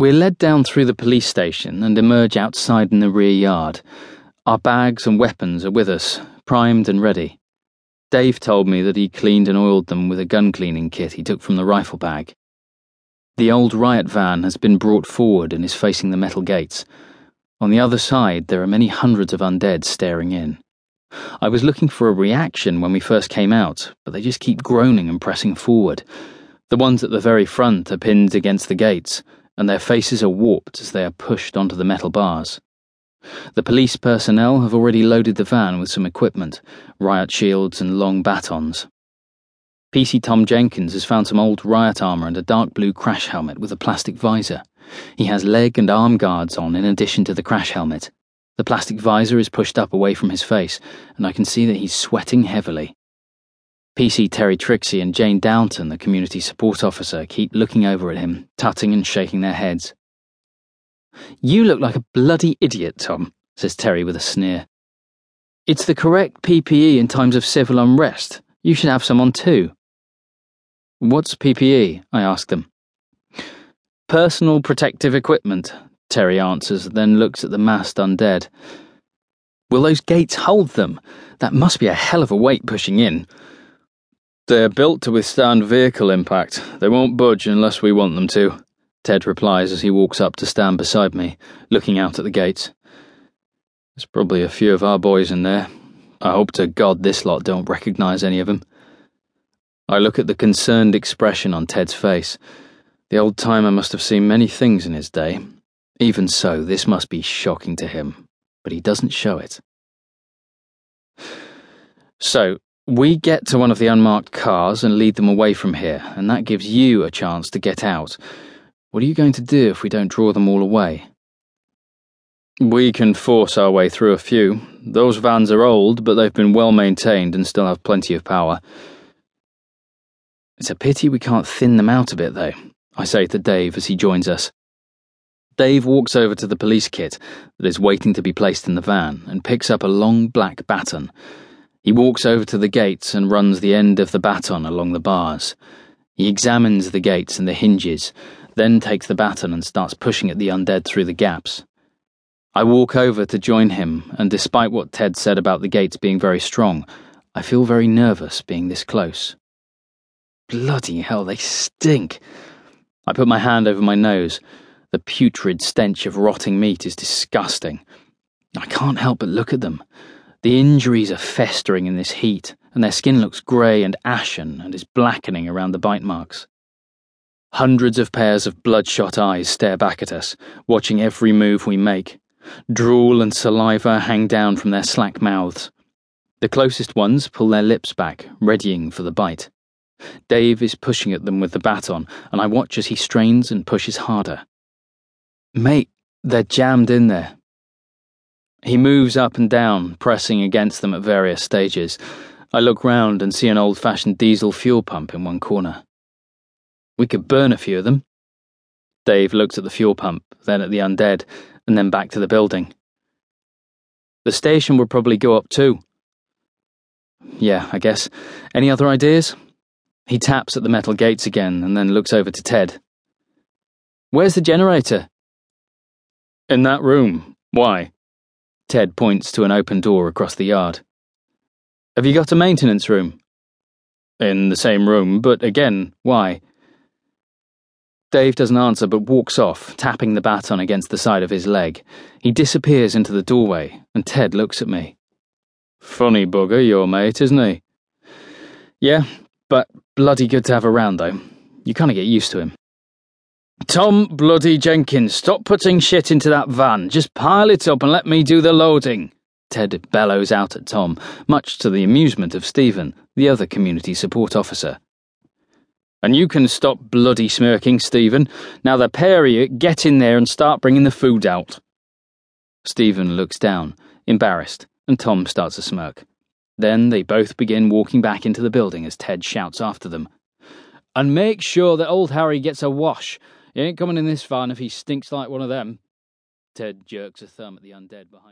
We're led down through the police station and emerge outside in the rear yard. Our bags and weapons are with us, primed and ready. Dave told me that he cleaned and oiled them with a gun cleaning kit he took from the rifle bag. The old riot van has been brought forward and is facing the metal gates. On the other side, there are many hundreds of undead staring in. I was looking for a reaction when we first came out, but they just keep groaning and pressing forward. The ones at the very front are pinned against the gates, and their faces are warped as they are pushed onto the metal bars. The police personnel have already loaded the van with some equipment riot shields and long batons. PC Tom Jenkins has found some old riot armour and a dark blue crash helmet with a plastic visor. He has leg and arm guards on in addition to the crash helmet. The plastic visor is pushed up away from his face, and I can see that he's sweating heavily. PC Terry Trixie and Jane Downton, the community support officer, keep looking over at him, tutting and shaking their heads. You look like a bloody idiot, Tom, says Terry with a sneer. It's the correct PPE in times of civil unrest. You should have some on too. What's PPE? I ask them. Personal protective equipment, Terry answers, then looks at the massed undead. Will those gates hold them? That must be a hell of a weight pushing in. They're built to withstand vehicle impact. They won't budge unless we want them to. Ted replies as he walks up to stand beside me, looking out at the gates. There's probably a few of our boys in there. I hope to God this lot don't recognize any of them. I look at the concerned expression on Ted's face. The old timer must have seen many things in his day. Even so, this must be shocking to him, but he doesn't show it. So, we get to one of the unmarked cars and lead them away from here, and that gives you a chance to get out. What are you going to do if we don't draw them all away? We can force our way through a few. Those vans are old, but they've been well maintained and still have plenty of power. It's a pity we can't thin them out a bit, though, I say to Dave as he joins us. Dave walks over to the police kit that is waiting to be placed in the van and picks up a long black baton. He walks over to the gates and runs the end of the baton along the bars. He examines the gates and the hinges then takes the baton and starts pushing at the undead through the gaps. I walk over to join him, and despite what Ted said about the gates being very strong, I feel very nervous being this close. Bloody hell, they stink. I put my hand over my nose. The putrid stench of rotting meat is disgusting. I can't help but look at them. The injuries are festering in this heat, and their skin looks grey and ashen and is blackening around the bite marks. Hundreds of pairs of bloodshot eyes stare back at us, watching every move we make. Drool and saliva hang down from their slack mouths. The closest ones pull their lips back, readying for the bite. Dave is pushing at them with the baton, and I watch as he strains and pushes harder. Mate, they're jammed in there. He moves up and down, pressing against them at various stages. I look round and see an old fashioned diesel fuel pump in one corner. We could burn a few of them. Dave looked at the fuel pump, then at the undead, and then back to the building. The station would probably go up too. Yeah, I guess. Any other ideas? He taps at the metal gates again and then looks over to Ted. Where's the generator? In that room. Why? Ted points to an open door across the yard. Have you got a maintenance room? In the same room, but again, why? Dave doesn't answer but walks off, tapping the baton against the side of his leg. He disappears into the doorway, and Ted looks at me. Funny bugger, your mate, isn't he? Yeah, but bloody good to have around, though. You kind of get used to him. Tom Bloody Jenkins, stop putting shit into that van. Just pile it up and let me do the loading. Ted bellows out at Tom, much to the amusement of Stephen, the other community support officer. And you can stop bloody smirking, Stephen. Now the pair of you get in there and start bringing the food out. Stephen looks down, embarrassed, and Tom starts to smirk. Then they both begin walking back into the building as Ted shouts after them. And make sure that old Harry gets a wash. He ain't coming in this van if he stinks like one of them. Ted jerks a thumb at the undead behind.